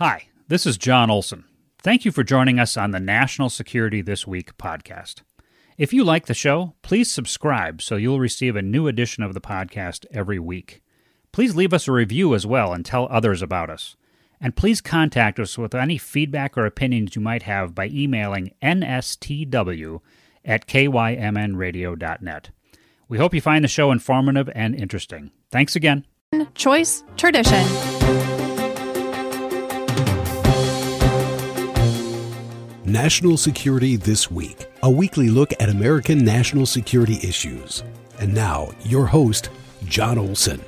Hi, this is John Olson. Thank you for joining us on the National Security This Week podcast. If you like the show, please subscribe so you'll receive a new edition of the podcast every week. Please leave us a review as well and tell others about us. And please contact us with any feedback or opinions you might have by emailing nstw at kymnradio.net. We hope you find the show informative and interesting. Thanks again. Choice Tradition. National Security This Week, a weekly look at American national security issues. And now, your host, John Olson.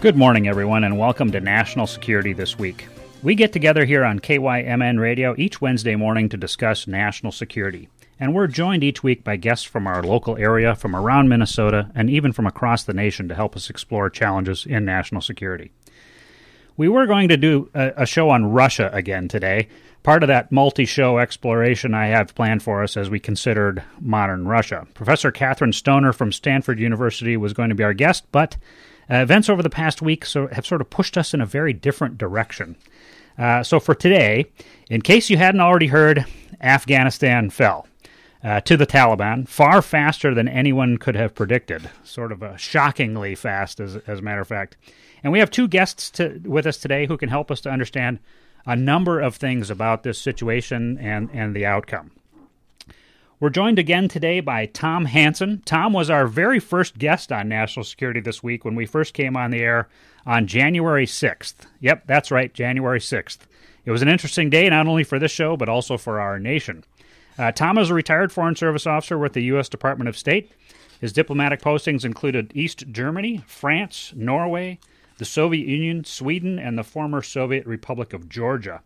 Good morning, everyone, and welcome to National Security This Week. We get together here on KYMN Radio each Wednesday morning to discuss national security. And we're joined each week by guests from our local area, from around Minnesota, and even from across the nation to help us explore challenges in national security. We were going to do a, a show on Russia again today, part of that multi show exploration I have planned for us as we considered modern Russia. Professor Kathryn Stoner from Stanford University was going to be our guest, but uh, events over the past week so, have sort of pushed us in a very different direction. Uh, so for today, in case you hadn't already heard, Afghanistan fell. Uh, to the Taliban far faster than anyone could have predicted, sort of a shockingly fast, as, as a matter of fact. And we have two guests to, with us today who can help us to understand a number of things about this situation and, and the outcome. We're joined again today by Tom Hanson. Tom was our very first guest on national security this week when we first came on the air on January 6th. Yep, that's right, January 6th. It was an interesting day, not only for this show, but also for our nation. Uh, Tom is a retired Foreign Service officer with the U.S. Department of State. His diplomatic postings included East Germany, France, Norway, the Soviet Union, Sweden, and the former Soviet Republic of Georgia.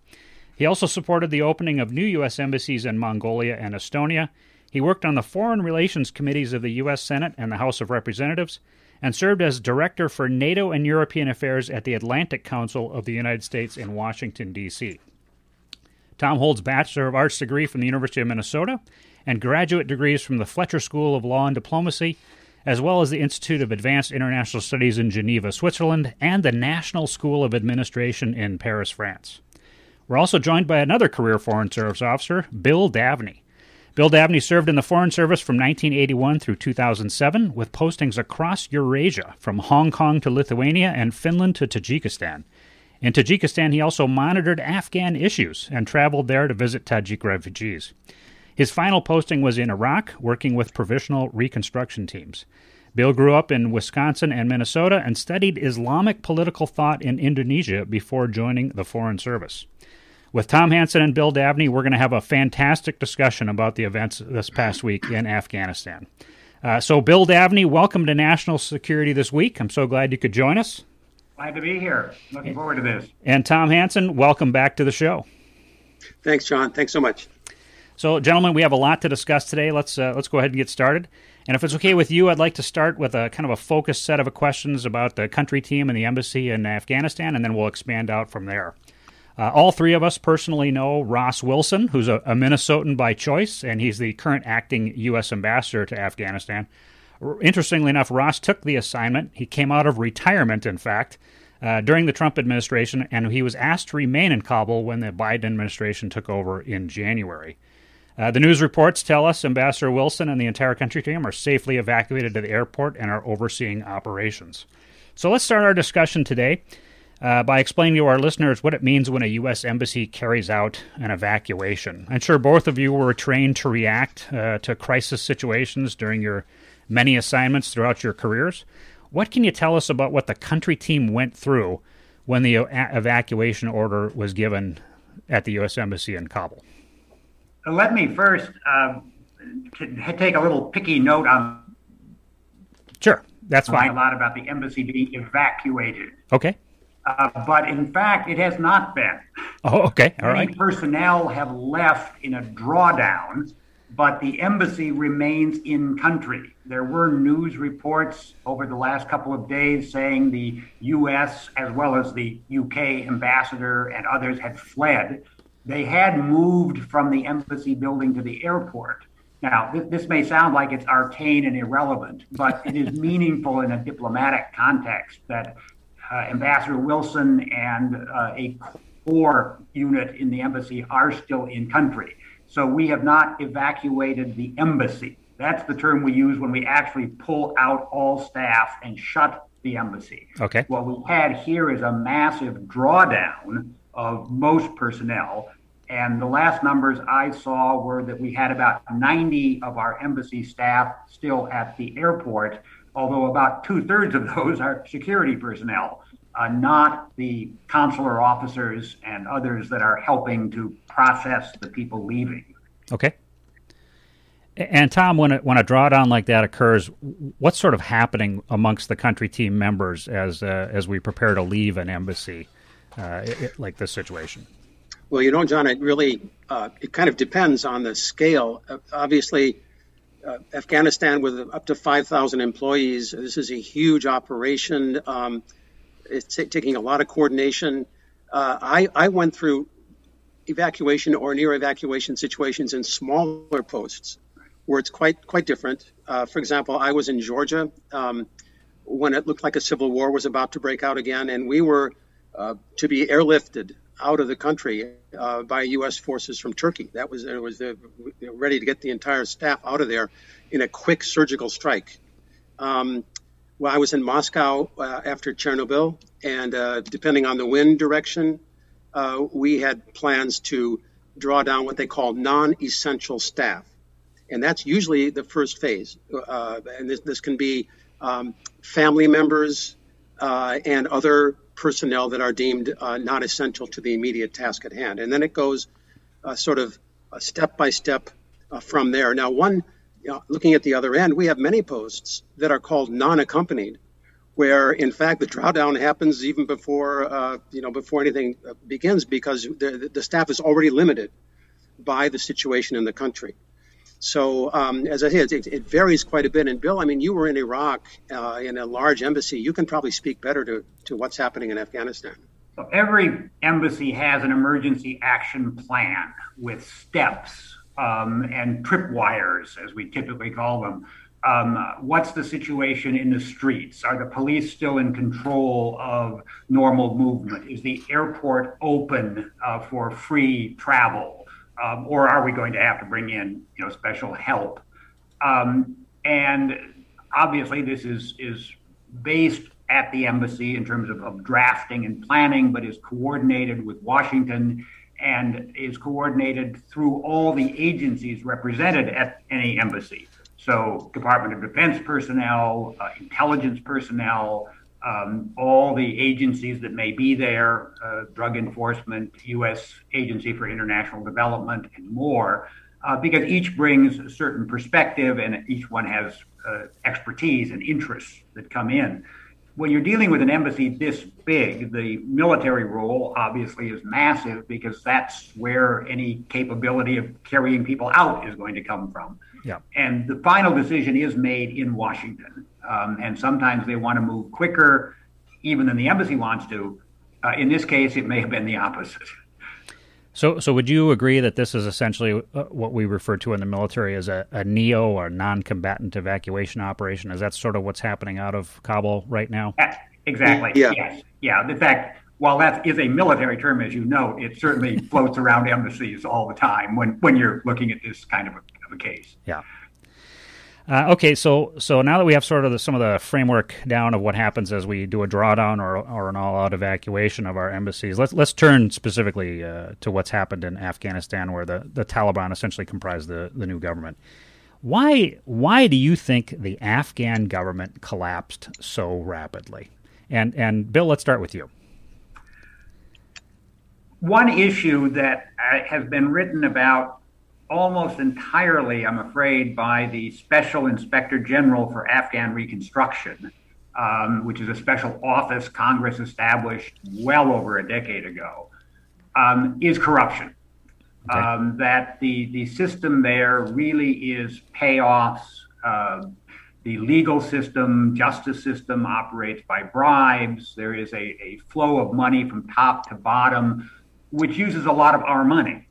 He also supported the opening of new U.S. embassies in Mongolia and Estonia. He worked on the Foreign Relations Committees of the U.S. Senate and the House of Representatives, and served as Director for NATO and European Affairs at the Atlantic Council of the United States in Washington, D.C. Tom holds Bachelor of Arts degree from the University of Minnesota and graduate degrees from the Fletcher School of Law and Diplomacy, as well as the Institute of Advanced International Studies in Geneva, Switzerland, and the National School of Administration in Paris, France. We're also joined by another career Foreign Service officer, Bill Davnie. Bill Davnie served in the Foreign Service from 1981 through 2007 with postings across Eurasia, from Hong Kong to Lithuania and Finland to Tajikistan. In Tajikistan, he also monitored Afghan issues and traveled there to visit Tajik refugees. His final posting was in Iraq, working with provincial reconstruction teams. Bill grew up in Wisconsin and Minnesota and studied Islamic political thought in Indonesia before joining the Foreign Service. With Tom Hanson and Bill Davnie, we're going to have a fantastic discussion about the events this past week in Afghanistan. Uh, so, Bill Davnie, welcome to National Security this week. I'm so glad you could join us. Glad to be here. Looking forward to this. And Tom Hanson, welcome back to the show. Thanks, John. Thanks so much. So, gentlemen, we have a lot to discuss today. Let's uh, let's go ahead and get started. And if it's okay with you, I'd like to start with a kind of a focused set of questions about the country team and the embassy in Afghanistan, and then we'll expand out from there. Uh, all three of us personally know Ross Wilson, who's a, a, Minnesotan by choice, and he's the current acting U.S. ambassador to Afghanistan. Interestingly enough, Ross took the assignment. He came out of retirement, in fact, uh, during the Trump administration, and he was asked to remain in Kabul when the Biden administration took over in January. Uh, the news reports tell us Ambassador Wilson and the entire country team are safely evacuated to the airport and are overseeing operations. So let's start our discussion today uh, by explaining to our listeners what it means when a U.S. embassy carries out an evacuation. I'm sure both of you were trained to react uh, to crisis situations during your many assignments throughout your careers. What can you tell us about what the country team went through when the evacuation order was given at the U.S. Embassy in Kabul? Let me first uh, take a little picky note on. Sure, that's fine. A lot about the embassy being evacuated. Okay. Uh, but in fact, it has not been. Oh, okay. All Many right. personnel have left in a drawdown, but the embassy remains in country. There were news reports over the last couple of days saying the U.S. as well as the U.K. ambassador and others had fled. They had moved from the embassy building to the airport. Now, this, this may sound like it's arcane and irrelevant, but it is meaningful in a diplomatic context that uh, Ambassador Wilson and uh, a core unit in the embassy are still in country. So we have not evacuated the embassy. That's the term we use when we actually pull out all staff and shut the embassy. Okay. What we had here is a massive drawdown of most personnel. And the last numbers I saw were that we had about 90 of our embassy staff still at the airport, although about two thirds of those are security personnel, uh, not the consular officers and others that are helping to process the people leaving. Okay. And Tom, when a, when a drawdown like that occurs, what's sort of happening amongst the country team members as uh, as we prepare to leave an embassy uh, it, like this situation? Well, you know, John, it really uh, it kind of depends on the scale. Uh, obviously, uh, Afghanistan with up to five thousand employees, this is a huge operation. Um, it's t- taking a lot of coordination. Uh, I I went through evacuation or near evacuation situations in smaller posts where it's quite quite different. Uh, for example, I was in Georgia um, when it looked like a civil war was about to break out again, and we were uh, to be airlifted out of the country uh, by U.S. forces from Turkey. That was it was the, ready to get the entire staff out of there in a quick surgical strike. Um, well, I was in Moscow uh, after Chernobyl, and uh, depending on the wind direction, uh, we had plans to draw down what they call non-essential staff and that's usually the first phase. Uh, and this, this, can be um, family members uh, and other personnel that are deemed uh, not essential to the immediate task at hand. And then it goes uh, sort of step by step from there. Now, one, you know, looking at the other end, we have many posts that are called non-accompanied, where in fact the drawdown happens even before uh, you know before anything begins because the, the staff is already limited by the situation in the country. So, um, as I said, it, it, varies quite a bit. And Bill, I mean, you were in Iraq uh, in a large embassy. You can probably speak better to, to what's happening in Afghanistan. So every embassy has an emergency action plan with steps um, and tripwires, as we typically call them. Um, what's the situation in the streets? Are the police still in control of normal movement? Is the airport open uh, for free travel? um, or are we going to have to bring in you know special help? Um, and obviously, this is is based at the embassy in terms of, of drafting and planning, but is coordinated with Washington and is coordinated through all the agencies represented at any embassy. So, Department of Defense personnel, uh, intelligence personnel, um, all the agencies that may be there, uh, drug enforcement, U.S. Agency for International Development, and more, uh, because each brings a certain perspective and each one has uh, expertise and interests that come in. When you're dealing with an embassy this big, the military role obviously is massive because that's where any capability of carrying people out is going to come from. Yeah. And the final decision is made in Washington. Um, and sometimes they want to move quicker, even than the embassy wants to. Uh, in this case, it may have been the opposite. So, so would you agree that this is essentially uh, what we refer to in the military as a, a NEO or non-combatant evacuation operation? Is that sort of what's happening out of Kabul right now? exactly. Yeah. Yes. Yeah. In fact, while that is a military term, as you know, it certainly floats around embassies all the time when, when you're looking at this kind of a of a case. Yeah. Uh, okay, so so now that we have sort of the, some of the framework down of what happens as we do a drawdown or, or an all-out evacuation of our embassies, let's let's turn specifically uh, to what's happened in Afghanistan, where the, the Taliban essentially comprise the, the new government. Why why do you think the Afghan government collapsed so rapidly? And and Bill, let's start with you. One issue that uh, has been written about almost entirely, I'm afraid, by the Special Inspector General for Afghan Reconstruction, um, which is a special office Congress established well over a decade ago, um, is corruption. Okay. Um, that the, the system there really is payoffs. Uh, the legal system, justice system operates by bribes. There is a, a flow of money from top to bottom, which uses a lot of our money.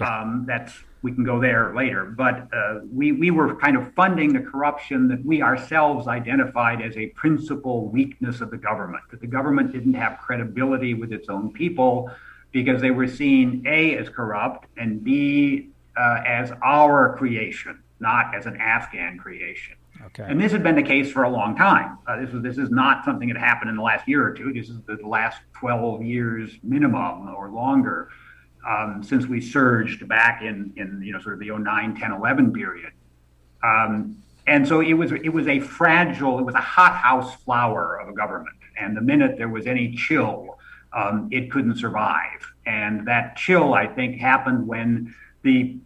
Um, that's we can go there later. But uh, we, we were kind of funding the corruption that we ourselves identified as a principal weakness of the government, that the government didn't have credibility with its own people because they were seen A, as corrupt, and B, uh, as our creation, not as an Afghan creation. Okay. And this had been the case for a long time. Uh, this was this is not something that happened in the last year or two. This is the last 12 years minimum or longer um, since we surged back in, in you know sort of the 09, 10, 11 period. Um, and so it was it was a fragile, it was a hothouse flower of a government. And the minute there was any chill, um, it couldn't survive. And that chill, I think, happened when the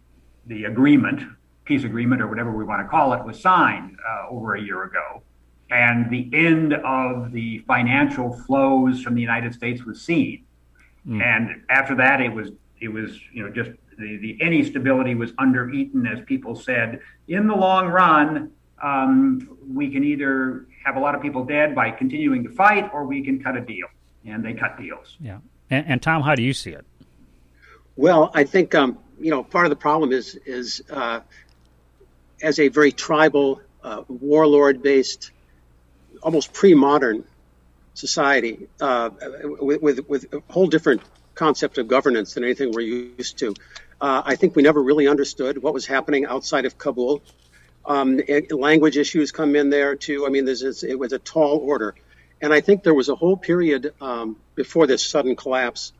the agreement, peace agreement, or whatever we want to call it, was signed uh, over a year ago. And the end of the financial flows from the United States was seen. Mm. And after that, it was it was you know just the, the any stability was under eaten as people said. In the long run um, we can either have a lot of people dead by continuing to fight or we can cut a deal and they cut deals. Yeah. And, and tom how do you see it? Well i think um, you know part of the problem is is uh, as a very tribal uh, warlord based almost pre-modern society uh, with, with, with a whole different concept of governance than anything we're used to. Uh, I think we never really understood what was happening outside of Kabul. Um, language issues come in there too. I mean, is, it was a tall order. And I think there was a whole period um, before this sudden collapse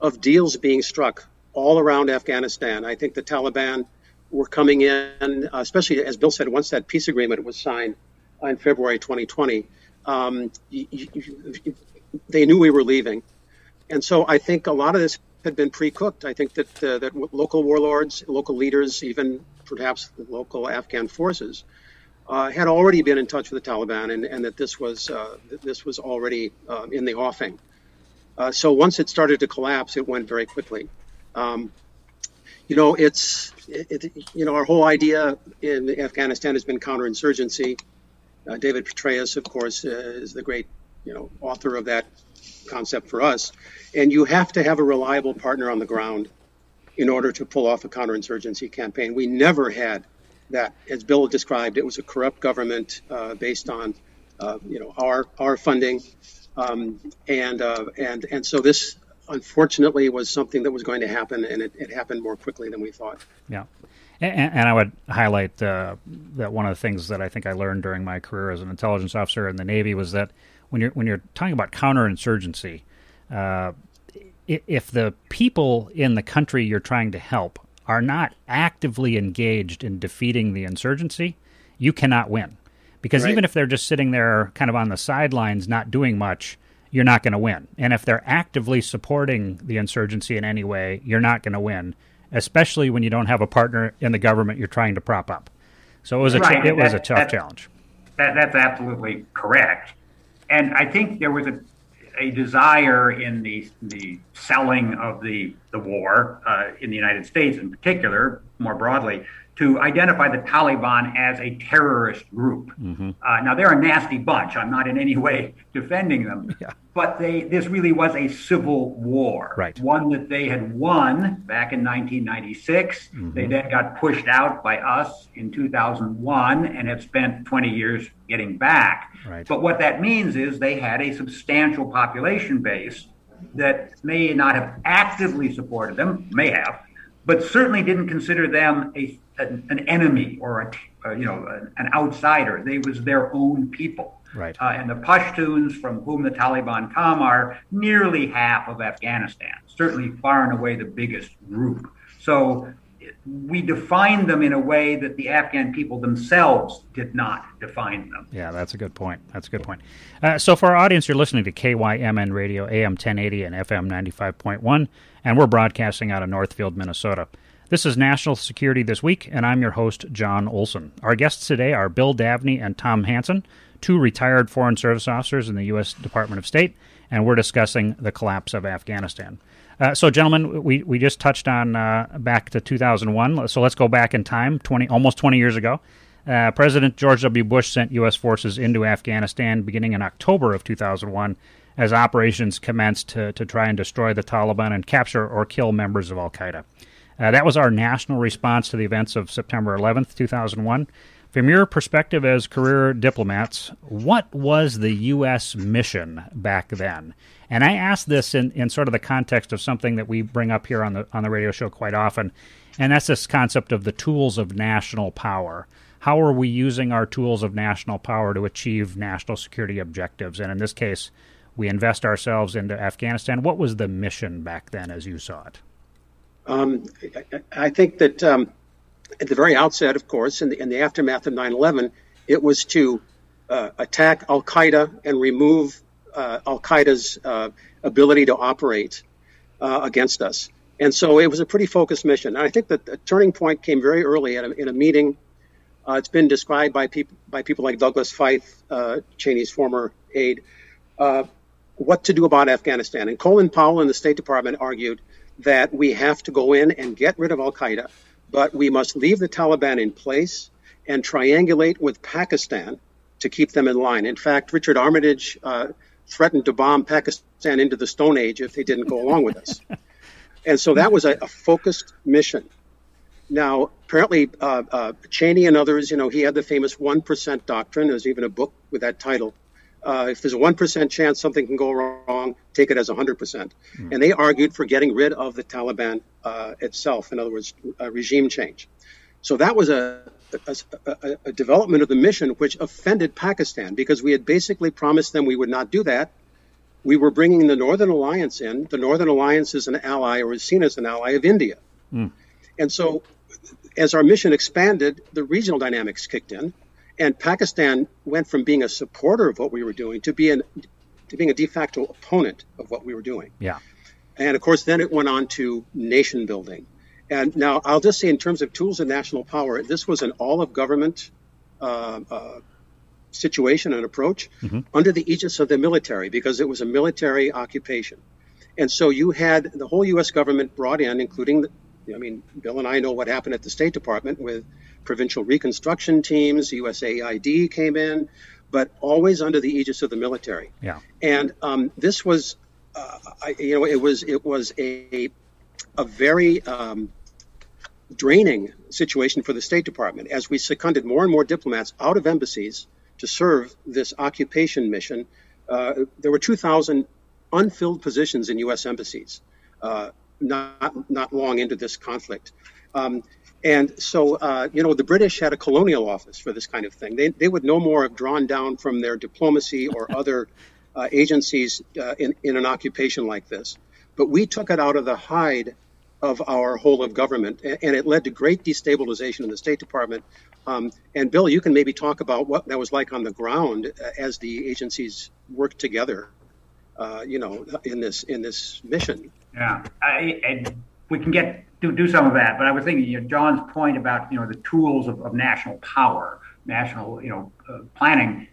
of deals being struck all around Afghanistan. I think the Taliban were coming in, uh, especially as Bill said, once that peace agreement was signed in February 2020, um, they knew we were leaving. And so I think a lot of this had been pre-cooked. I think that uh, that local warlords, local leaders, even perhaps local Afghan forces, uh, had already been in touch with the Taliban, and, and that this was uh, this was already uh, in the offing. Uh, so once it started to collapse, it went very quickly. Um, you know, it's it, it, you know our whole idea in Afghanistan has been counterinsurgency. Uh, David Petraeus, of course, is the great you know author of that concept for us. And you have to have a reliable partner on the ground in order to pull off a counterinsurgency campaign. We never had that. As Bill described, it was a corrupt government uh, based on, uh, you know, our our funding, um, and uh, and and so this unfortunately was something that was going to happen, and it, it happened more quickly than we thought. Yeah. And, and I would highlight uh, that one of the things that I think I learned during my career as an intelligence officer in the Navy was that when you're when you're talking about counterinsurgency, uh, if the people in the country you're trying to help are not actively engaged in defeating the insurgency, you cannot win. Because right. even if they're just sitting there kind of on the sidelines not doing much, you're not going to win. And if they're actively supporting the insurgency in any way, you're not going to win, especially when you don't have a partner in the government you're trying to prop up. So it was a right. it was that, a tough that, challenge. That, that's absolutely correct and I think there was a, a desire in the the selling of the the war uh, in the United States, in particular, more broadly, to identify the Taliban as a terrorist group. Mm-hmm. Uh, now they're a nasty bunch. I'm not in any way defending them, yeah. but they this really was a civil war, right. one that they had won back in 1996. Mm-hmm. They then got pushed out by us in 2001 and have spent 20 years getting back. Right. But what that means is they had a substantial population base that may not have actively supported them, may have, but certainly didn't consider them a an, an enemy or a, uh, you know an, an, outsider. They was their own people. Right. Uh, and the Pashtuns, from whom the Taliban come, are nearly half of Afghanistan. Certainly, far and away the biggest group. So we define them in a way that the Afghan people themselves did not define them. Yeah, that's a good point. That's a good point. Uh, so, for our audience, you're listening to KYMN Radio, AM 1080 and FM 95.1, and we're broadcasting out of Northfield, Minnesota. This is National Security This Week, and I'm your host, John Olson. Our guests today are Bill Davnie and Tom Hanson, two retired Foreign Service officers in the U.S. Department of State, and we're discussing the collapse of Afghanistan. Uh, so, gentlemen, we, we just touched on uh, back to 2001. So let's go back in time, 20 almost 20 years ago. Uh, President George W. Bush sent U.S. forces into Afghanistan beginning in October of 2001 as operations commenced to, to try and destroy the Taliban and capture or kill members of Al Qaeda. Uh, that was our national response to the events of September 11th, 2001. From your perspective as career diplomats, what was the U.S. mission back then? And I ask this in, in sort of the context of something that we bring up here on the on the radio show quite often, and that's this concept of the tools of national power. How are we using our tools of national power to achieve national security objectives? And in this case, we invest ourselves into Afghanistan. What was the mission back then, as you saw it? Um, I think that um, at the very outset, of course, in the, in the aftermath of 9 11, it was to uh, attack Al Qaeda and remove uh, Al Qaeda's uh, ability to operate uh, against us. And so it was a pretty focused mission. And I think that the turning point came very early a, in a meeting. Uh, it's been described by people by people like Douglas Feith, uh, Cheney's former aide, what to do about Afghanistan. And Colin Powell in the State Department argued that we have to go in and get rid of Al Qaeda, but we must leave the Taliban in place and triangulate with Pakistan to keep them in line. In fact, Richard Armitage uh, threatened to bomb Pakistan into the Stone Age if they didn't go along with us. And so that was a, a focused mission. Now, apparently, uh, uh, Cheney and others, you know, he had the famous 1% doctrine. There's even a book with that title. Uh, if there's a 1% chance something can go wrong, take it as 100%. Mm. And they argued for getting rid of the Taliban uh, itself, in other words, regime change. So that was a, a, a, a, development of the mission which offended Pakistan because we had basically promised them we would not do that. We were bringing the Northern Alliance in. The Northern Alliance is an ally or is seen as an ally of India. Mm. And so as our mission expanded, the regional dynamics kicked in and Pakistan went from being a supporter of what we were doing to being to being a de facto opponent of what we were doing. Yeah. And of course, then it went on to nation building. And now I'll just say, in terms of tools of national power, this was an all of government uh, uh, situation and approach mm-hmm. under the aegis of the military because it was a military occupation. And so you had the whole U.S. government brought in, including, the, I mean, Bill and I know what happened at the State Department with provincial reconstruction teams, USAID came in, but always under the aegis of the military. Yeah. And um, this was, uh, I, you know, it was it was a a very um, draining situation for the State Department as we seconded more and more diplomats out of embassies to serve this occupation mission. Uh, there were 2,000 unfilled positions in U.S. embassies uh, not not long into this conflict. Um, and so, uh, you know, the British had a colonial office for this kind of thing. They, they would no more have drawn down from their diplomacy or other uh, agencies uh, in, in an occupation like this. But we took it out of the hide of our whole of government, and it led to great destabilization in the State Department. Um, and Bill, you can maybe talk about what that was like on the ground uh, as the agencies worked together, uh, you know, in this in this mission. Yeah, I, I, we can get do, do some of that. But I was thinking, you know, John's point about you know the tools of, of national power, national you know uh, planning.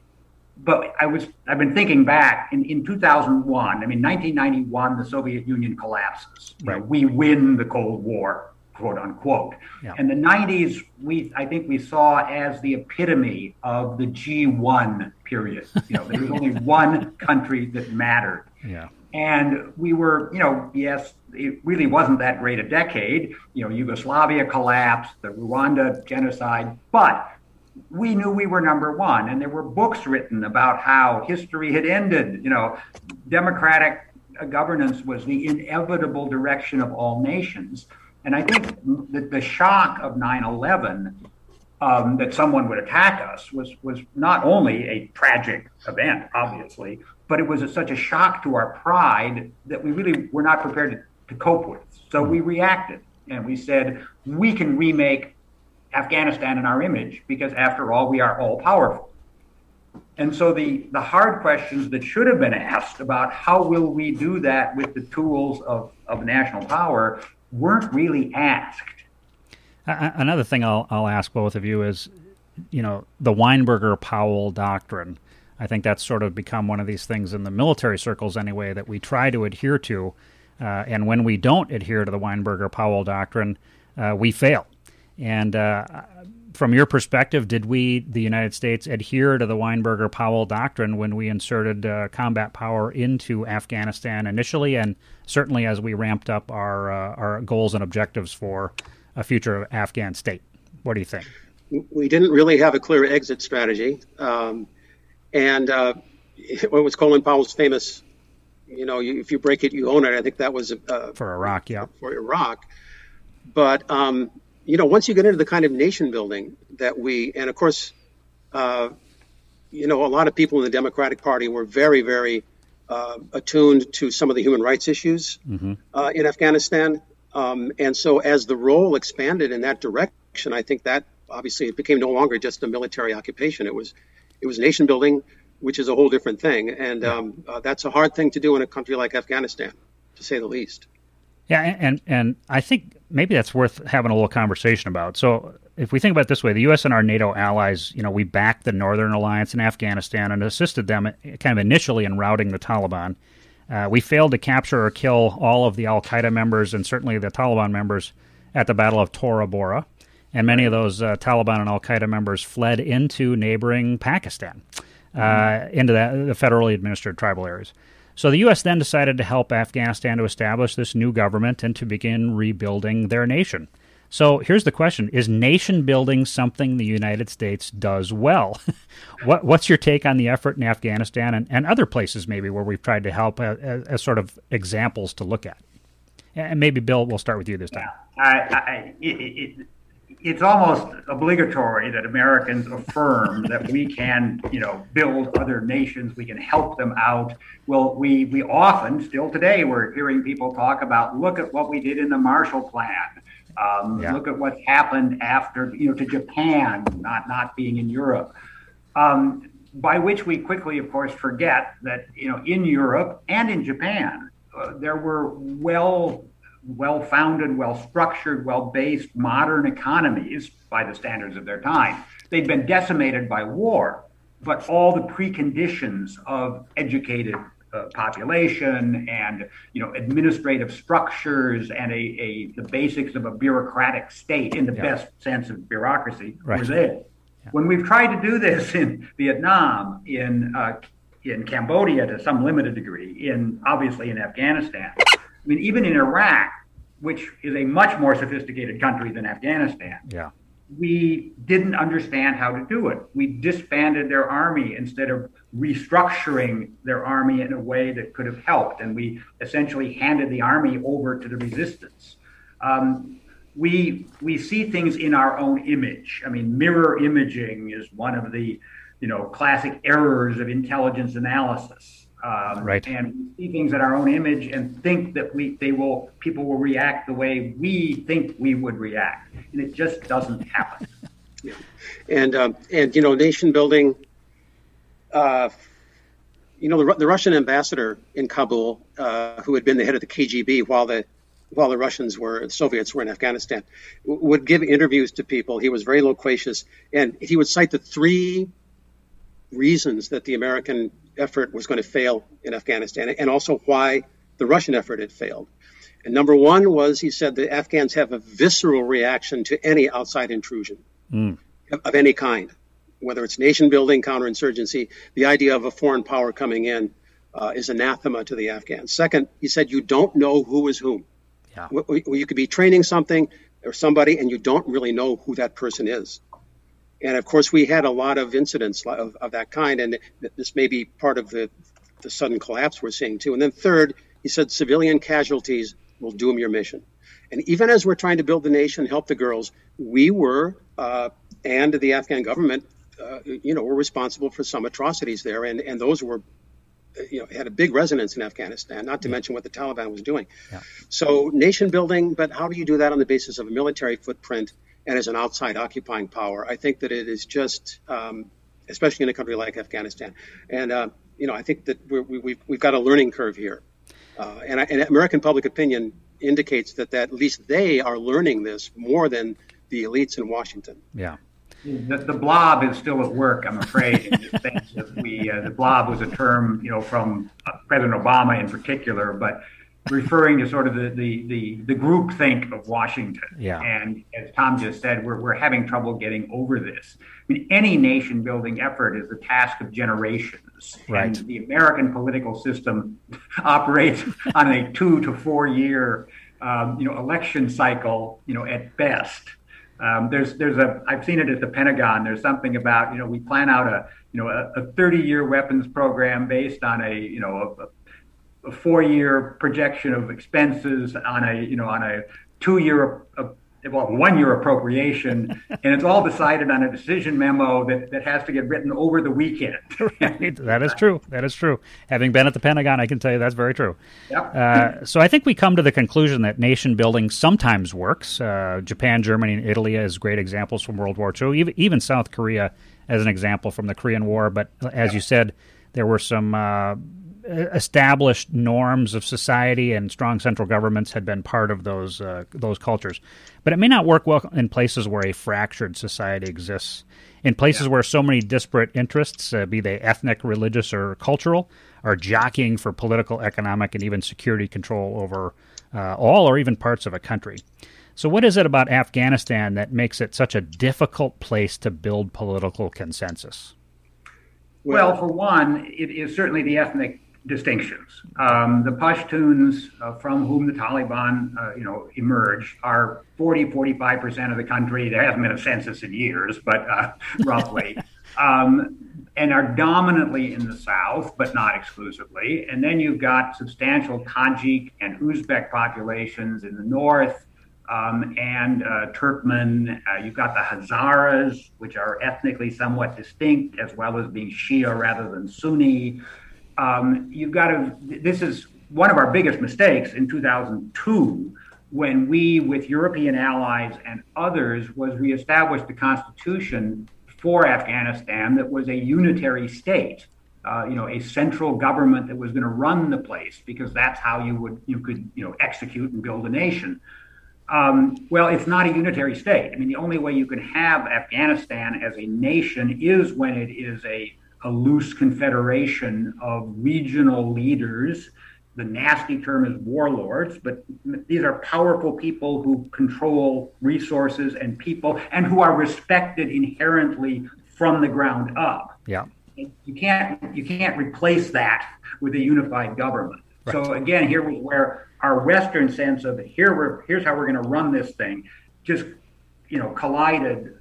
But I was I've been thinking back in, in 2001. I mean, 1991, the Soviet Union collapses. Right. You know, we win the Cold War, quote unquote. Yeah. And the 90s, we I think we saw as the epitome of the G1 period. You know, there was only one country that mattered. Yeah. And we were, you know, yes, it really wasn't that great a decade. You know, Yugoslavia collapsed, the Rwanda genocide, but we knew we were number one. And there were books written about how history had ended. You know, democratic governance was the inevitable direction of all nations. And I think that the shock of 9 11 um, that someone would attack us was, was not only a tragic event, obviously, but it was a, such a shock to our pride that we really were not prepared to, to cope with. So we reacted and we said, we can remake Afghanistan in our image because, after all, we are all powerful. And so the, the hard questions that should have been asked about how will we do that with the tools of, of national power weren't really asked. Another thing I'll, I'll ask both of you is, you know, the Weinberger Powell doctrine. I think that's sort of become one of these things in the military circles, anyway, that we try to adhere to. Uh, and when we don't adhere to the Weinberger Powell doctrine, uh, we fail. And uh, from your perspective, did we, the United States, adhere to the Weinberger Powell doctrine when we inserted uh, combat power into Afghanistan initially, and certainly as we ramped up our uh, our goals and objectives for a future Afghan state? What do you think? We didn't really have a clear exit strategy, um, and uh, what was Colin Powell's famous, you know, if you break it, you own it. I think that was uh, for Iraq, yeah, for Iraq. But um, you know, once you get into the kind of nation building that we, and of course, uh, you know, a lot of people in the Democratic Party were very, very uh, attuned to some of the human rights issues mm-hmm. uh, in Afghanistan. Um, and so, as the role expanded in that direction, I think that obviously it became no longer just a military occupation. It was, it was nation building, which is a whole different thing, and um, uh, that's a hard thing to do in a country like Afghanistan, to say the least. Yeah, and and I think maybe that's worth having a little conversation about. So, if we think about it this way, the U.S. and our NATO allies, you know, we backed the Northern Alliance in Afghanistan and assisted them kind of initially in routing the Taliban. Uh, we failed to capture or kill all of the Al Qaeda members and certainly the Taliban members at the Battle of Tora Bora. And many of those uh, Taliban and Al Qaeda members fled into neighboring Pakistan, uh, mm-hmm. into the, the federally administered tribal areas. So the U.S. then decided to help Afghanistan to establish this new government and to begin rebuilding their nation. So here's the question: Is nation building something the United States does well? what, what's your take on the effort in Afghanistan and, and other places maybe where we've tried to help as, as sort of examples to look at? And maybe Bill, we'll start with you this time. Yeah, I, I, it, it, it's almost obligatory that Americans affirm that we can, you know, build other nations, we can help them out. Well, we we often, still today, we're hearing people talk about, look at what we did in the Marshall Plan. Um, yeah. Look at what happened after, you know, to Japan not not being in Europe. Um, by which we quickly, of course, forget that, you know, in Europe and in Japan, uh, there were well well founded, well structured, well based modern economies by the standards of their time. They'd been decimated by war, but all the preconditions of educated uh, population and you know administrative structures and a, a, the basics of a bureaucratic state in the yeah. best sense of bureaucracy right. were there. Yeah. When we've tried to do this in Vietnam, in uh, in Cambodia to some limited degree, in obviously in Afghanistan, I mean, even in Iraq, which is a much more sophisticated country than Afghanistan, yeah. we didn't understand how to do it. We disbanded their army instead of restructuring their army in a way that could have helped. And we essentially handed the army over to the resistance. Um, we, we see things in our own image. I mean, mirror imaging is one of the you know, classic errors of intelligence analysis. Um, right. And we see things in our own image and think that we they will people will react the way we think we would react, and it just doesn't happen. yeah. And um, and you know, nation building. Uh, you know, the, the Russian ambassador in Kabul, uh, who had been the head of the KGB while the while the Russians were, the Soviets were in Afghanistan, would give interviews to people. He was very loquacious, and he would cite the three reasons that the American effort was going to fail in Afghanistan and also why the Russian effort had failed. And number one was he said the Afghans have a visceral reaction to any outside intrusion mm. of, any kind, whether it's nation building, counterinsurgency, the idea of a foreign power coming in uh, is anathema to the Afghans. Second, he said you don't know who is whom. Yeah. You could be training something or somebody and you don't really know who that person is. And of course, we had a lot of incidents of, of that kind, and this may be part of the, the sudden collapse we're seeing too. And then third, he said civilian casualties will doom your mission. And even as we're trying to build the nation, help the girls, we were, uh, and the Afghan government, uh, you know, were responsible for some atrocities there, and, and those were, you know, had a big resonance in Afghanistan. Not to yeah. mention what the Taliban was doing. Yeah. So nation building, but how do you do that on the basis of a military footprint? And as an outside occupying power. I think that it is just, um, especially in a country like Afghanistan, and uh, you know, I think that we have we've, we've got a learning curve here, uh, and, I, and American public opinion indicates that, that at least they are learning this more than the elites in Washington. Yeah. The, the, blob is still at work, I'm afraid. in the sense that we, uh, the blob was a term, you know, from uh, President Obama in particular, but referring to sort of the, the, the, the group think of Washington. Yeah. And as Tom just said, we're, we're having trouble getting over this. I mean, any nation building effort is the task of generations. Right. And the American political system operates on a two to four year, um, you know, election cycle, you know, at best. Um, there's there's a I've seen it at the Pentagon. There's something about you know we plan out a you know a, a 30 year weapons program based on a you know a, a four year projection of expenses on a you know on a two year well, one year appropriation, and it's all decided on a decision memo that, that has to get written over the weekend. right. That is true. That is true. Having been at the Pentagon, I can tell you that's very true. Yep. Uh, so I think we come to the conclusion that nation building sometimes works. Uh, Japan, Germany, and Italy as great examples from World War II, even, even South Korea as an example from the Korean War. But as you said, there were some uh, established norms of society and strong central governments had been part of those uh, those cultures. But it may not work well in places where a fractured society exists. In places yeah. where so many disparate interests, uh, be they ethnic, religious, or cultural, are jockeying for political, economic, and even security control over uh, all or even parts of a country. So, what is it about Afghanistan that makes it such a difficult place to build political consensus? Well, for one, it is certainly the ethnic distinctions. Um, the Pashtuns, uh, from whom the Taliban, uh, you know, emerged, are 40, 45 percent of the country. There hasn't been a census in years, but uh, roughly, um, and are dominantly in the south, but not exclusively. And then you've got substantial Tajik and Uzbek populations in the north. Um, and uh, Turkmen, uh, you've got the Hazaras, which are ethnically somewhat distinct, as well as being Shia rather than Sunni um, you've got to, this is one of our biggest mistakes in 2002 when we, with European allies and others, was reestablished the constitution for Afghanistan that was a unitary state. Uh, you know, a central government that was going to run the place because that's how you would you could you know execute and build a nation. Um, well, it's not a unitary state. I mean, the only way you can have Afghanistan as a nation is when it is a a loose confederation of regional leaders. The nasty term is warlords, but these are powerful people who control resources and people and who are respected inherently from the ground up. Yeah. You can't you can't replace that with a unified government. Right. So again, here was where our Western sense of here we're here's how we're going to run this thing just you know collided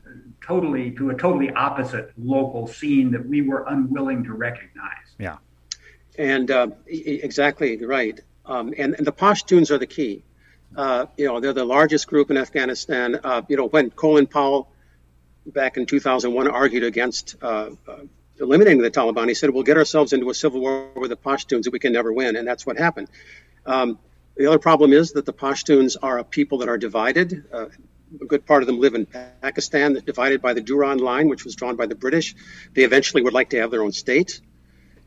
totally to a totally opposite local scene that we were unwilling to recognize. Yeah, and uh, exactly right. Um, and, and, the Pashtuns are the key. Uh, you know, they're the largest group in Afghanistan. Uh, you know, when Colin Powell back in 2001 argued against uh, uh, eliminating the Taliban, he said, "We'll get ourselves into a civil war with the Pashtuns that we can never win," and that's what happened. Um, the other problem is that the Pashtuns are a people that are divided. Uh, a good part of them live in Pakistan, divided by the Durand Line, which was drawn by the British. They eventually would like to have their own state.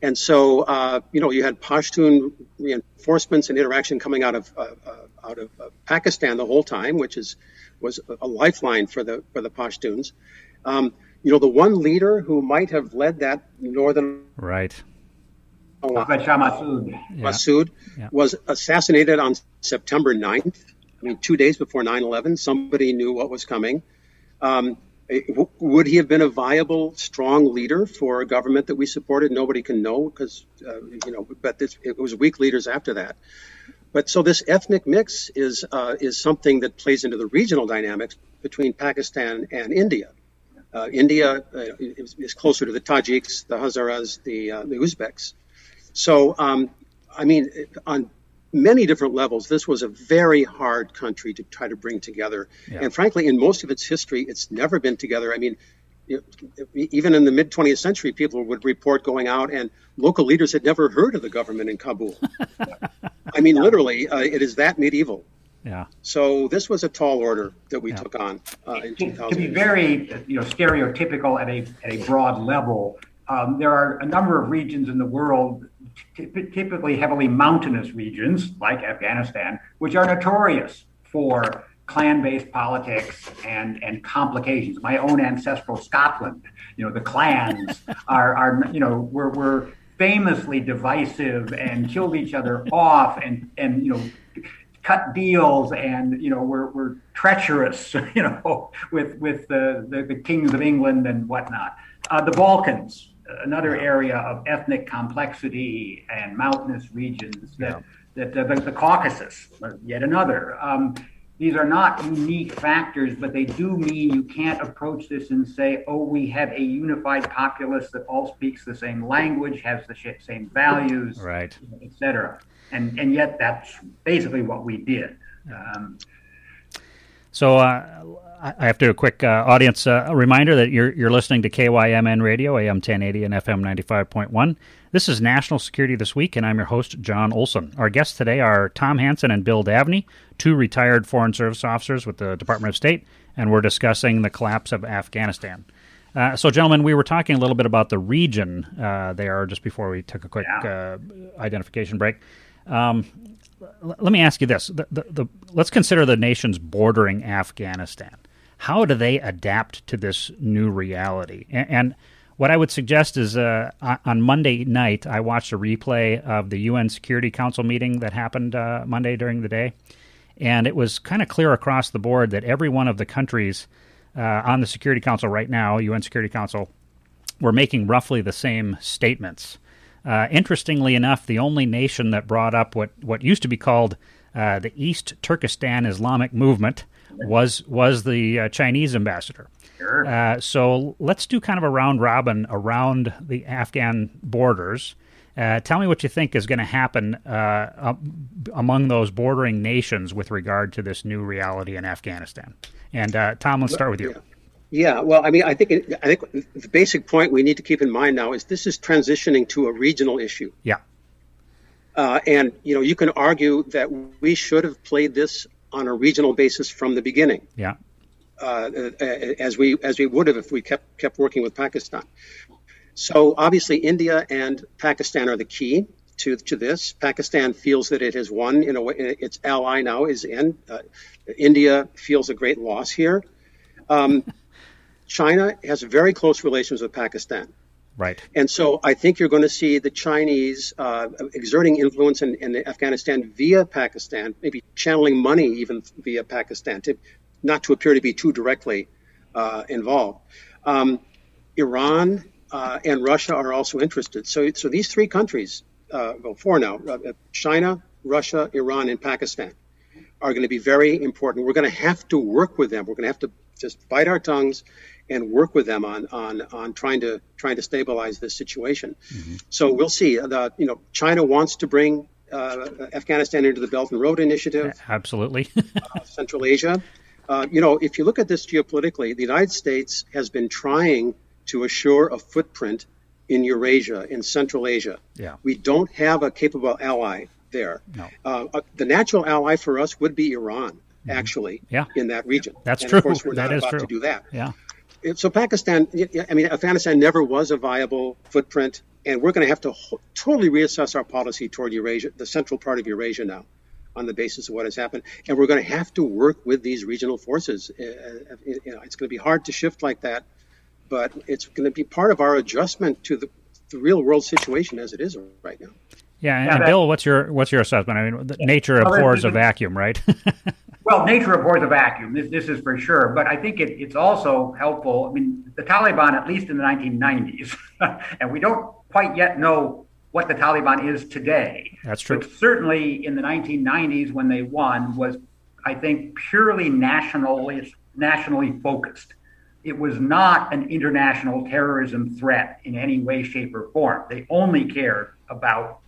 And so, uh, you know, you had Pashtun reinforcements and interaction coming out of uh, uh, out of uh, Pakistan the whole time, which is was a lifeline for the for the Pashtuns. Um, you know, the one leader who might have led that northern right. Ahmad Shah Massoud, Massoud yeah. was assassinated on September 9th. I mean, two days before 9 11, somebody knew what was coming. Um, would he have been a viable, strong leader for a government that we supported? Nobody can know because, uh, you know, but this, it was weak leaders after that. But so this ethnic mix is uh, is something that plays into the regional dynamics between Pakistan and India. Uh, India uh, is, is, closer to the Tajiks, the Hazaras, the uh, the Uzbeks. So, um, I mean, on many different levels, this was a very hard country to try to bring together. Yeah. And frankly, in most of its history, it's never been together. I mean, even in the mid 20th century, people would report going out, and local leaders had never heard of the government in Kabul. I mean, literally, uh, it is that medieval. Yeah. So this was a tall order that we yeah. took on uh, in 2000. To be very, you know, stereotypical at a at a broad level, um, there are a number of regions in the world typically heavily mountainous regions like Afghanistan, which are notorious for clan-based politics and and complications. My own ancestral Scotland, you know, the clans are are you know we're we're famously divisive and killed each other off and and you know cut deals and you know were, were treacherous you know with with the, the, the kings of England and whatnot. Uh, the Balkans, another area of ethnic complexity and mountainous regions that yeah. that the, the, Caucasus, yet another. Um, these are not unique factors, but they do mean you can't approach this and say, oh, we have a unified populace that all speaks the same language, has the same values, right. et cetera. And, and yet that's basically what we did. Um, so uh, I have to do a quick uh, audience uh, reminder that you're, you're listening to KYMN Radio, AM 1080 and FM 95.1. This is National Security This Week, and I'm your host, John Olson. Our guests today are Tom Hanson and Bill Davnie, two retired Foreign Service officers with the Department of State, and we're discussing the collapse of Afghanistan. Uh, so, gentlemen, we were talking a little bit about the region uh, there just before we took a quick yeah. uh, identification break. Um, let me ask you this: the, the, the, let's consider the nations bordering Afghanistan. How do they adapt to this new reality? and, and what I would suggest is uh, on Monday night, I watched a replay of the UN Security Council meeting that happened uh, Monday during the day. And it was kind of clear across the board that every one of the countries uh, on the Security Council right now, UN Security Council, were making roughly the same statements. Uh, interestingly enough, the only nation that brought up what, what used to be called uh, the East Turkestan Islamic Movement was was the uh, Chinese ambassador. Sure. Uh, so let's do kind of a round robin around the Afghan borders. Uh, tell me what you think is going to happen uh, among those bordering nations with regard to this new reality in Afghanistan. And uh, Tom, let's start with you. Yeah. Yeah, well, I mean, I think it, I think the basic point we need to keep in mind now is this is transitioning to a regional issue. Yeah. Uh, and you know, you can argue that we should have played this on a regional basis from the beginning. Yeah. Uh, uh, as we as we would have if we kept kept working with Pakistan. So obviously, India and Pakistan are the key to to this. Pakistan feels that it has won in a way. Its ally now is in. Uh, India feels a great loss here. Um, China has very close relations with Pakistan. Right. And so I think you're going to see the Chinese uh, exerting influence in, in, Afghanistan via Pakistan, maybe channeling money even via Pakistan, to, not to appear to be too directly uh, involved. Um, Iran uh, and Russia are also interested. So, so these three countries, uh, well, four now uh, China, Russia, Iran, and Pakistan are going to be very important. We're going to have to work with them. We're going to have to just bite our tongues and work with them on on on trying to trying to stabilize this situation. Mm-hmm. So we'll see. The you know China wants to bring uh, Afghanistan into the Belt and Road Initiative. Absolutely. uh, Central Asia. Uh, you know, if you look at this geopolitically, the United States has been trying to assure a footprint in Eurasia, in Central Asia. Yeah. We don't have a capable ally there. No. Uh, uh the natural ally for us would be Iran, mm-hmm. actually, yeah. in that region. That's and true. Of course, we're that not about true. to do that. Yeah so Pakistan, I mean, Afghanistan never was a viable footprint, and we're going to have to ho- totally reassess our policy toward Eurasia, the central part of Eurasia now, on the basis of what has happened, and we're going to have to work with these regional forces. Uh, uh you know, it's going to be hard to shift like that, but it's going to be part of our adjustment to the, the real world situation as it is right now. Yeah, and, and Bill, what's your what's your assessment? I mean, nature abhors a vacuum, right? Well, nature abhors a vacuum. This, this is for sure. But I think it, it's also helpful. I mean, the Taliban, at least in the 1990s, and we don't quite yet know what the Taliban is today. That's true. But certainly in the 1990s, when they won, was I think purely nationally nationally focused. It was not an international terrorism threat in any way, shape, or form. They only cared about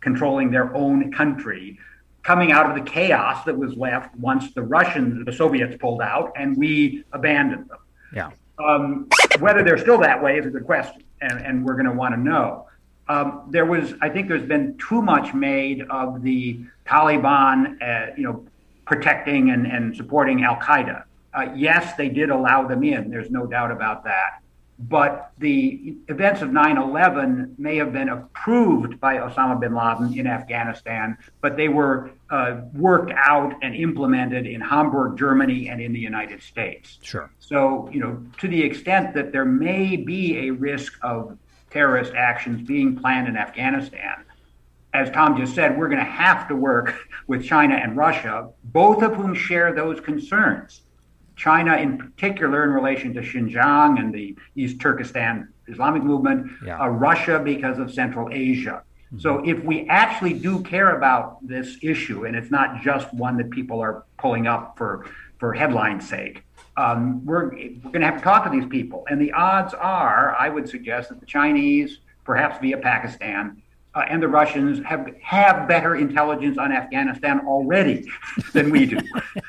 controlling their own country coming out of the chaos that was left once the Russians, the Soviets pulled out and we abandoned them. Yeah. Um, whether they're still that way is a good question, and, and we're going to want to know. Um, there was, I think, there's been too much made of the Taliban, uh, you know, protecting and, and supporting Al Qaeda. Uh, yes, they did allow them in. There's no doubt about that but the events of 9 11 may have been approved by Osama bin Laden in Afghanistan, but they were uh, worked out and implemented in Hamburg, Germany, and in the United States. Sure. So, you know, to the extent that there may be a risk of terrorist actions being planned in Afghanistan. As Tom just said, we're going to have to work with China and Russia, both of whom share those concerns. China, in particular, in relation to Xinjiang and the East Turkestan Islamic movement, yeah. uh, Russia because of Central Asia. Mm-hmm. So, if we actually do care about this issue, and it's not just one that people are pulling up for, for headline's sake, um, we're, we're going to have to talk to these people. And the odds are, I would suggest, that the Chinese, perhaps via Pakistan, uh, and the Russians have have better intelligence on Afghanistan already than we do.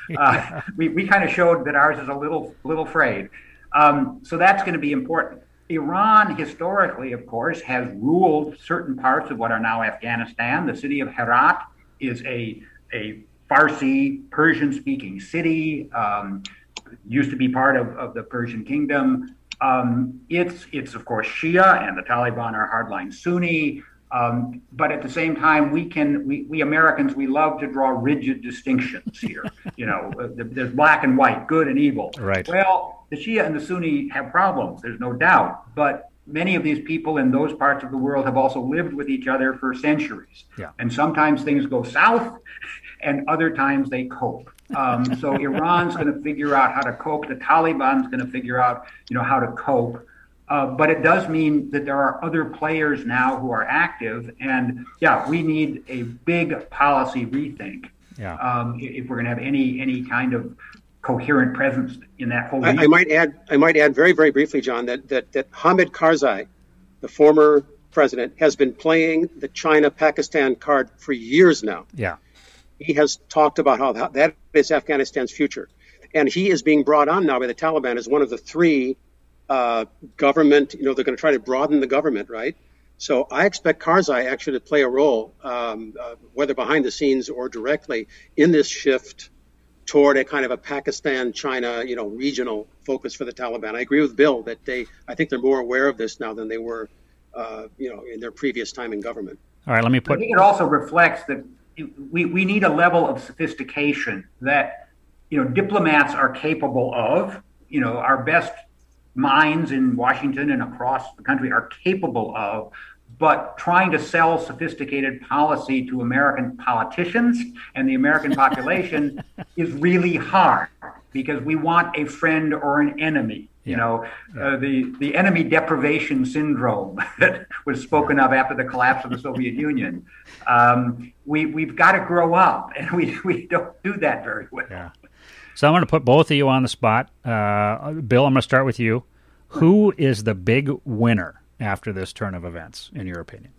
uh, we we kind of showed that ours is a little little frayed. Um, so that's going to be important. Iran historically, of course, has ruled certain parts of what are now Afghanistan. The city of Herat is a a Farsi Persian speaking city. Um, used to be part of, of the Persian kingdom. Um, it's, it's, of course, Shia, and the Taliban are hardline Sunni. Um, but at the same time, we can, we, we Americans, we love to draw rigid distinctions here. you know, uh, there's black and white, good and evil. Right. Well, the Shia and the Sunni have problems, there's no doubt. But many of these people in those parts of the world have also lived with each other for centuries. Yeah. And sometimes things go south, and other times they cope. Um, so Iran's going to figure out how to cope. The Taliban's going to figure out, you know, how to cope. Uh, but it does mean that there are other players now who are active, and yeah, we need a big policy rethink. Yeah. Um, if we're going to have any any kind of coherent presence in that whole. I, I, might add. I might add very very briefly, John, that that that Hamid Karzai, the former president, has been playing the China Pakistan card for years now. Yeah he has talked about how that is Afghanistan's future. And he is being brought on now by the Taliban as one of the three uh, government, you know, they're going to try to broaden the government, right? So I expect Karzai actually to play a role, um, uh, whether behind the scenes or directly, in this shift toward a kind of a Pakistan, China, you know, regional focus for the Taliban. I agree with Bill that they, I think they're more aware of this now than they were, uh, you know, in their previous time in government. All right, let me put. I think it also reflects that we, we need a level of sophistication that you know diplomats are capable of you know our best minds in washington and across the country are capable of but trying to sell sophisticated policy to american politicians and the american population is really hard because we want a friend or an enemy you know, uh, the the enemy deprivation syndrome that was spoken of after the collapse of the Soviet Union. Um, we we've got to grow up, and we we don't do that very well. Yeah. So I'm going to put both of you on the spot. Uh, Bill, I'm going to start with you. Who is the big winner after this turn of events, in your opinion?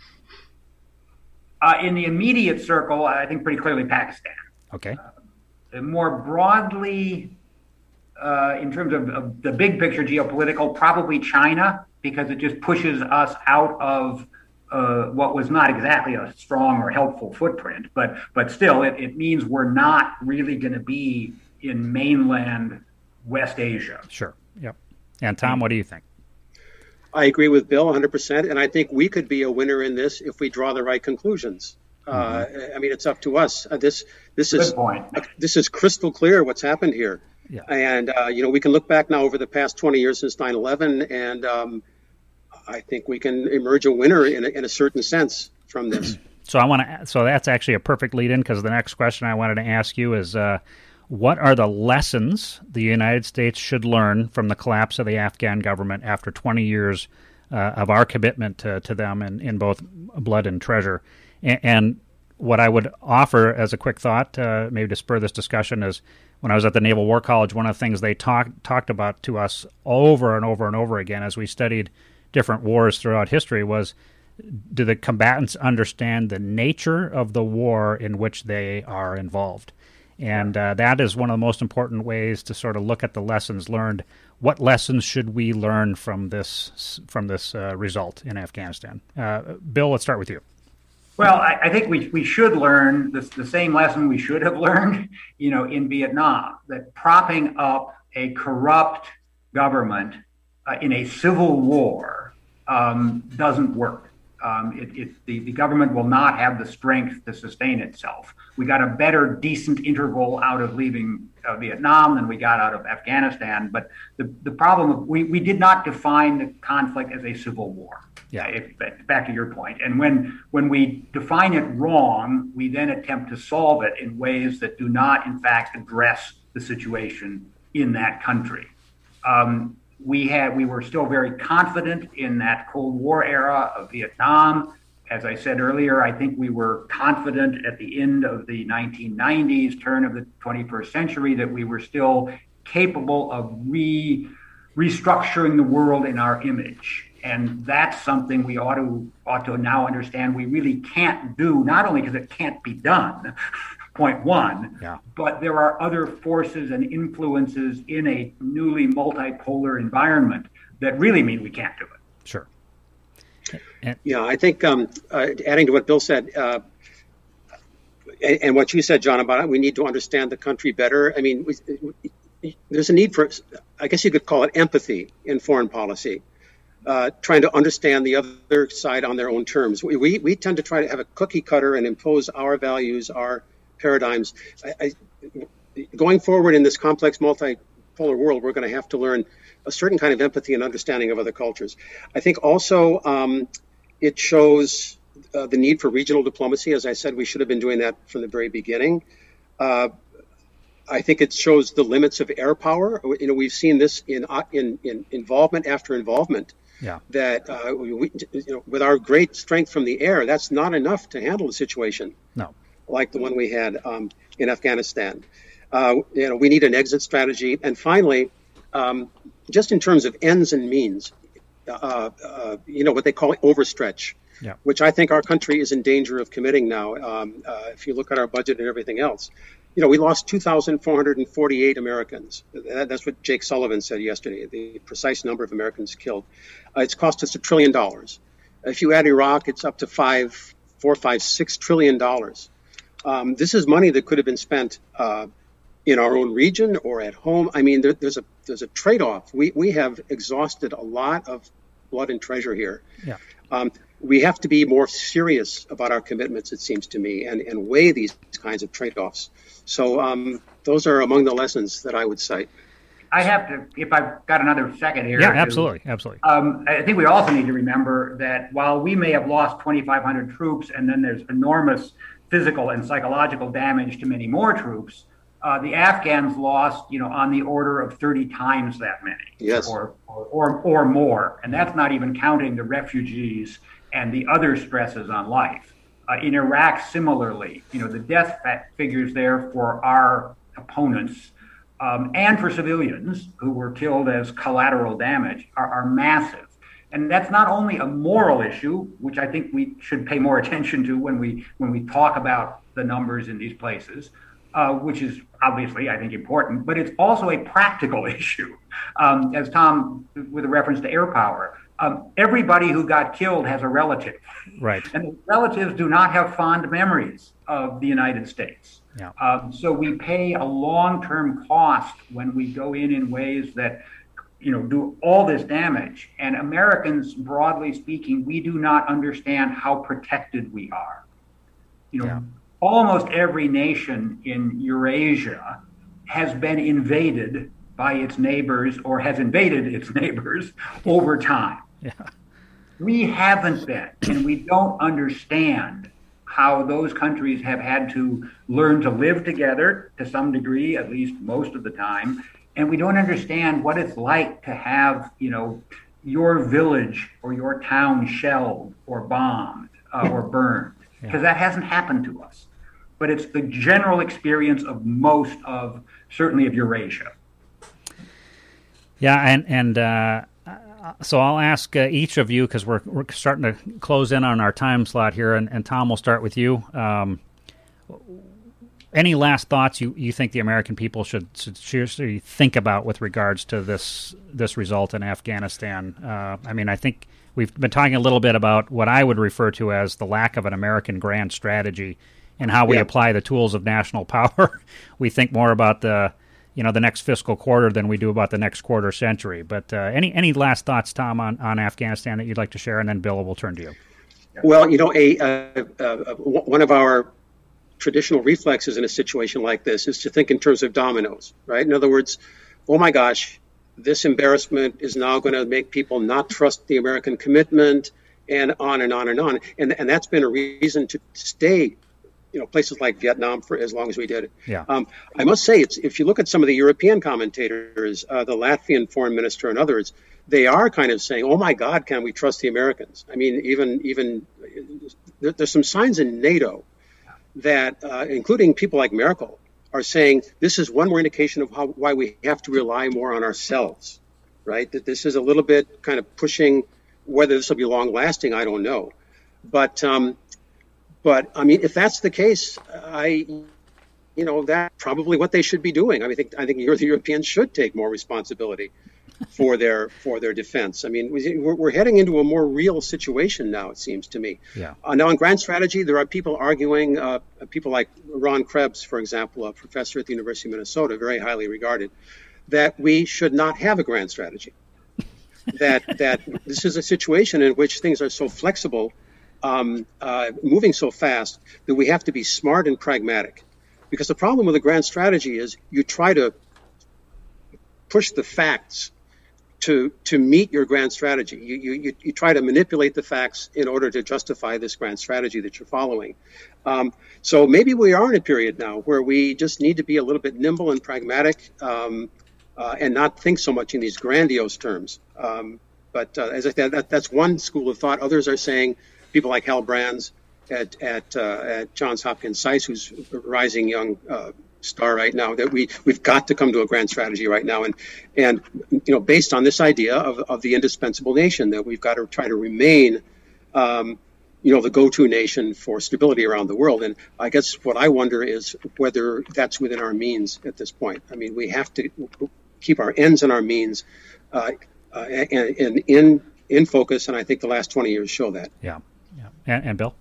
Uh, in the immediate circle, I think pretty clearly Pakistan. Okay. Uh, more broadly, uh, in terms of, of, the big picture geopolitical, probably China, because it just pushes us out of uh, what was not exactly a strong or helpful footprint, but but still, it, it means we're not really going to be in mainland West Asia. Sure. Yep. And Tom, what do you think? I agree with Bill 100%, and I think we could be a winner in this if we draw the right conclusions. Uh, mm-hmm. Uh, I mean, it's up to us. Uh, this this Good is point. this is crystal clear what's happened here. Yeah. And, uh, you know, we can look back now over the past 20 years since 9 11, and um, I think we can emerge a winner in a, in a certain sense from this. So I want to. So that's actually a perfect lead in because the next question I wanted to ask you is, uh, what are the lessons the United States should learn from the collapse of the Afghan government after 20 years uh, of our commitment to, to them in, in both blood and treasure? And, and, what I would offer as a quick thought, uh, maybe to spur this discussion, is when I was at the Naval War College, one of the things they talked talked about to us over and over and over again as we studied different wars throughout history was do the combatants understand the nature of the war in which they are involved? And uh, that is one of the most important ways to sort of look at the lessons learned. What lessons should we learn from this from this uh, result in Afghanistan? Uh, Bill, let's start with you. Well, I, I, think we, we should learn this, the same lesson we should have learned, you know, in Vietnam, that propping up a corrupt government uh, in a civil war um, doesn't work. Um, it, it, the, the government will not have the strength to sustain itself. We got a better, decent interval out of leaving uh, Vietnam than we got out of Afghanistan. But the, the problem, we, we did not define the conflict as a civil war. Yeah. If, back to your point. And when, when we define it wrong, we then attempt to solve it in ways that do not, in fact, address the situation in that country. Um, we had we were still very confident in that Cold War era of Vietnam. As I said earlier, I think we were confident at the end of the 1990s, turn of the 21st century, that we were still capable of re restructuring the world in our image. And that's something we ought to ought to now understand we really can't do, not only because it can't be done, point one. Yeah. But there are other forces and influences in a newly multipolar environment that really mean we can't do it. Sure. Yeah, I think um, uh, adding to what Bill said, uh, and, and, what you said, John, about it, we need to understand the country better. I mean, we, we, there's a need for, I guess you could call it empathy in foreign policy. Uh, trying to understand the other side on their own terms. We, we, we tend to try to have a cookie cutter and impose our values, our paradigms. I, I, going forward in this complex multipolar world, we're going to have to learn a certain kind of empathy and understanding of other cultures. I think also um, it shows uh, the need for regional diplomacy. As I said, we should have been doing that from the very beginning. Uh, I think it shows the limits of air power. You know, we've seen this in uh, in, in involvement after involvement. Yeah. That uh, we, you know, with our great strength from the air, that's not enough to handle the situation. No like the one we had um, in Afghanistan. Uh, you know, we need an exit strategy. And finally, um, just in terms of ends and means, uh, uh, you know, what they call overstretch, yeah. which I think our country is in danger of committing now. Um, uh, if you look at our budget and everything else, you know, we lost 2,448 Americans. That, that's what Jake Sullivan said yesterday, the precise number of Americans killed. Uh, it's cost us a trillion dollars. If you add Iraq, it's up to five, four, five, six trillion dollars. Um, this is money that could have been spent uh, in our own region or at home. I mean, there, there's a there's a trade-off. We we have exhausted a lot of blood and treasure here. Yeah. Um, we have to be more serious about our commitments, it seems to me, and, and weigh these kinds of trade-offs. So um, those are among the lessons that I would cite. I have to, if I've got another second here. Yeah, absolutely, absolutely. Um, I think we also need to remember that while we may have lost 2,500 troops, and then there's enormous physical and psychological damage to many more troops. Uh, the Afghans lost, you know, on the order of 30 times that many, yes, or, or, or or more, and that's not even counting the refugees and the other stresses on life. Uh, in Iraq, similarly, you know, the death figures there for our opponents um, and for civilians who were killed as collateral damage are, are massive. And that's not only a moral issue, which I think we should pay more attention to when we when we talk about the numbers in these places, uh, which is obviously I think important, but it's also a practical issue. Um, as Tom, with a reference to air power, um, everybody who got killed has a relative, right? And relatives do not have fond memories of the United States. Yeah. Um, so we pay a long-term cost when we go in in ways that you know, do all this damage. And Americans, broadly speaking, we do not understand how protected we are. You know, yeah. Almost every nation in Eurasia has been invaded by its neighbors or has invaded its neighbors over time. Yeah. We haven't been, and we don't understand how those countries have had to learn to live together to some degree, at least most of the time, and we don't understand what it's like to have you know your village or your town shelled or bombed uh, or burned because yeah. that hasn't happened to us but it's the general experience of most of certainly of eurasia yeah and and uh, so I'll ask uh, each of you because we're, we're starting to close in on our time slot here, and, and Tom, will start with you. Um, any last thoughts you, you think the American people should, should seriously think about with regards to this this result in Afghanistan? Uh, I mean, I think we've been talking a little bit about what I would refer to as the lack of an American grand strategy and how we yeah. apply the tools of national power. we think more about the you know the next fiscal quarter than we do about the next quarter century. But uh, any any last thoughts, Tom, on, on Afghanistan that you'd like to share, and then Bill will turn to you. Well, you know, a, a, a, one of our traditional reflexes in a situation like this is to think in terms of dominoes, right? In other words, oh my gosh, this embarrassment is now going to make people not trust the American commitment, and on and on and on. And and that's been a reason to stay, you know, places like Vietnam for as long as we did. Yeah. Um, I must say, it's if you look at some of the European commentators, uh, the Latvian foreign minister and others, they are kind of saying, "Oh my God, can we trust the Americans?" I mean, even even there, there's some signs in NATO that, uh, including people like Merkel, are saying this is one more indication of how, why we have to rely more on ourselves, right? That this is a little bit kind of pushing. Whether this will be long lasting, I don't know. But um, but I mean, if that's the case, I you know that's probably what they should be doing. I mean, I think I think the Europeans should take more responsibility for their for their defense. I mean, we're, we're, heading into a more real situation now. It seems to me. Yeah. Uh, now, on grand strategy, there are people arguing. Uh, people like Ron Krebs, for example, a professor at the University of Minnesota, very highly regarded, that we should not have a grand strategy. that that this is a situation in which things are so flexible, um, uh, moving so fast that we have to be smart and pragmatic. Because the problem with a grand strategy is you try to push the facts to to meet your grand strategy. You, you, you try to manipulate the facts in order to justify this grand strategy that you're following. Um, so maybe we are in a period now where we just need to be a little bit nimble and pragmatic um, uh, and not think so much in these grandiose terms. Um, but uh, as I said, that, that's one school of thought. Others are saying people like Hal Brands at at, uh, at Johns Hopkins SAIS, who's a rising young uh, star right now that we we've got to come to a grand strategy right now. And and you know based on this idea of, of the indispensable nation that we've got to try to remain um, you know the go-to nation for stability around the world. And i guess what i wonder is whether that's within our means at this point. I mean we have to keep our ends and our means uh, uh, and, and in in focus and i think the last 20 years show that. Yeah and, and bill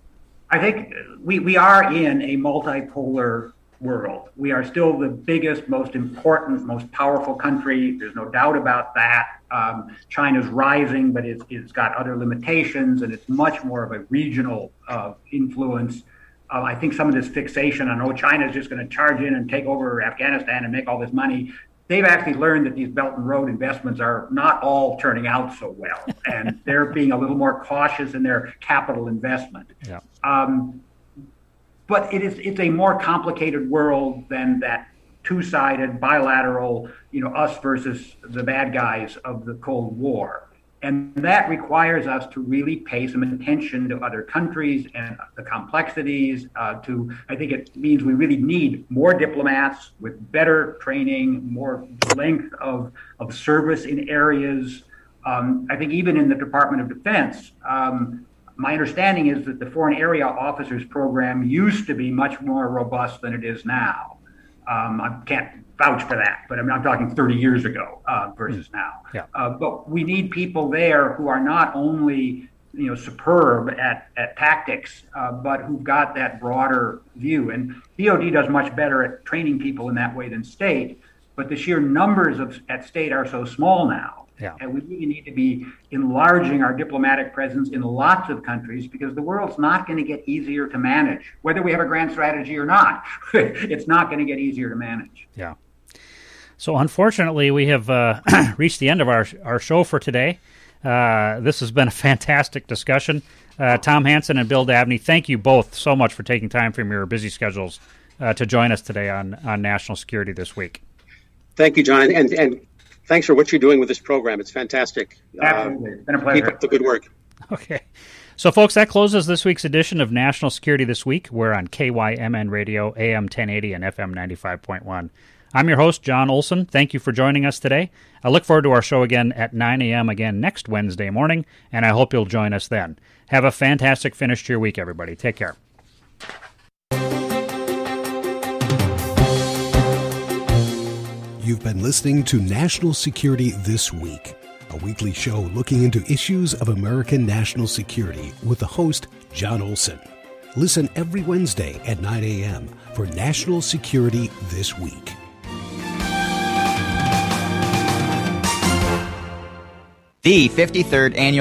i think we we are in a multipolar world. We are still the biggest, most important, most powerful country. There's no doubt about that. Um, China's rising, but it's, it's got other limitations, and it's much more of a regional uh, influence. Uh, I think some of this fixation on, oh, China's just going to charge in and take over Afghanistan and make all this money. They've actually learned that these Belt and Road investments are not all turning out so well, and they're being a little more cautious in their capital investment. Yeah. Um, but it is it's a more complicated world than that two-sided bilateral you know us versus the bad guys of the cold war and that requires us to really pay some attention to other countries and the complexities uh, to i think it means we really need more diplomats with better training more length of, of service in areas um, i think even in the department of defense um, my understanding is that the foreign area officers program used to be much more robust than it is now. Um, I can't vouch for that, but I'm talking 30 years ago uh, versus mm. now. Yeah. Uh, but we need people there who are not only you know superb at, at tactics, uh, but who've got that broader view. And DoD does much better at training people in that way than state. But the sheer numbers of at state are so small now yeah. And we really need to be enlarging our diplomatic presence in lots of countries because the world's not going to get easier to manage. Whether we have a grand strategy or not, it's not going to get easier to manage. Yeah. So unfortunately, we have uh, reached the end of our our show for today. Uh, this has been a fantastic discussion. Uh, Tom Hanson and Bill Davnie, thank you both so much for taking time from your busy schedules uh, to join us today on on national security this week. Thank you, John, and and thanks for what you're doing with this program. It's fantastic. Absolutely. Uh, it's been a pleasure. Keep up the good work. Okay. So, folks, that closes this week's edition of National Security This Week. We're on KYMN Radio, AM 1080 and FM 95.1. I'm your host, John Olson. Thank you for joining us today. I look forward to our show again at 9 a.m. again next Wednesday morning, and I hope you'll join us then. Have a fantastic finish to your week, everybody. Take care. You've been listening to National Security This Week, a weekly show looking into issues of American national security with the host, John Olson. Listen every Wednesday at 9 a.m. for National Security This Week. The 53rd Annual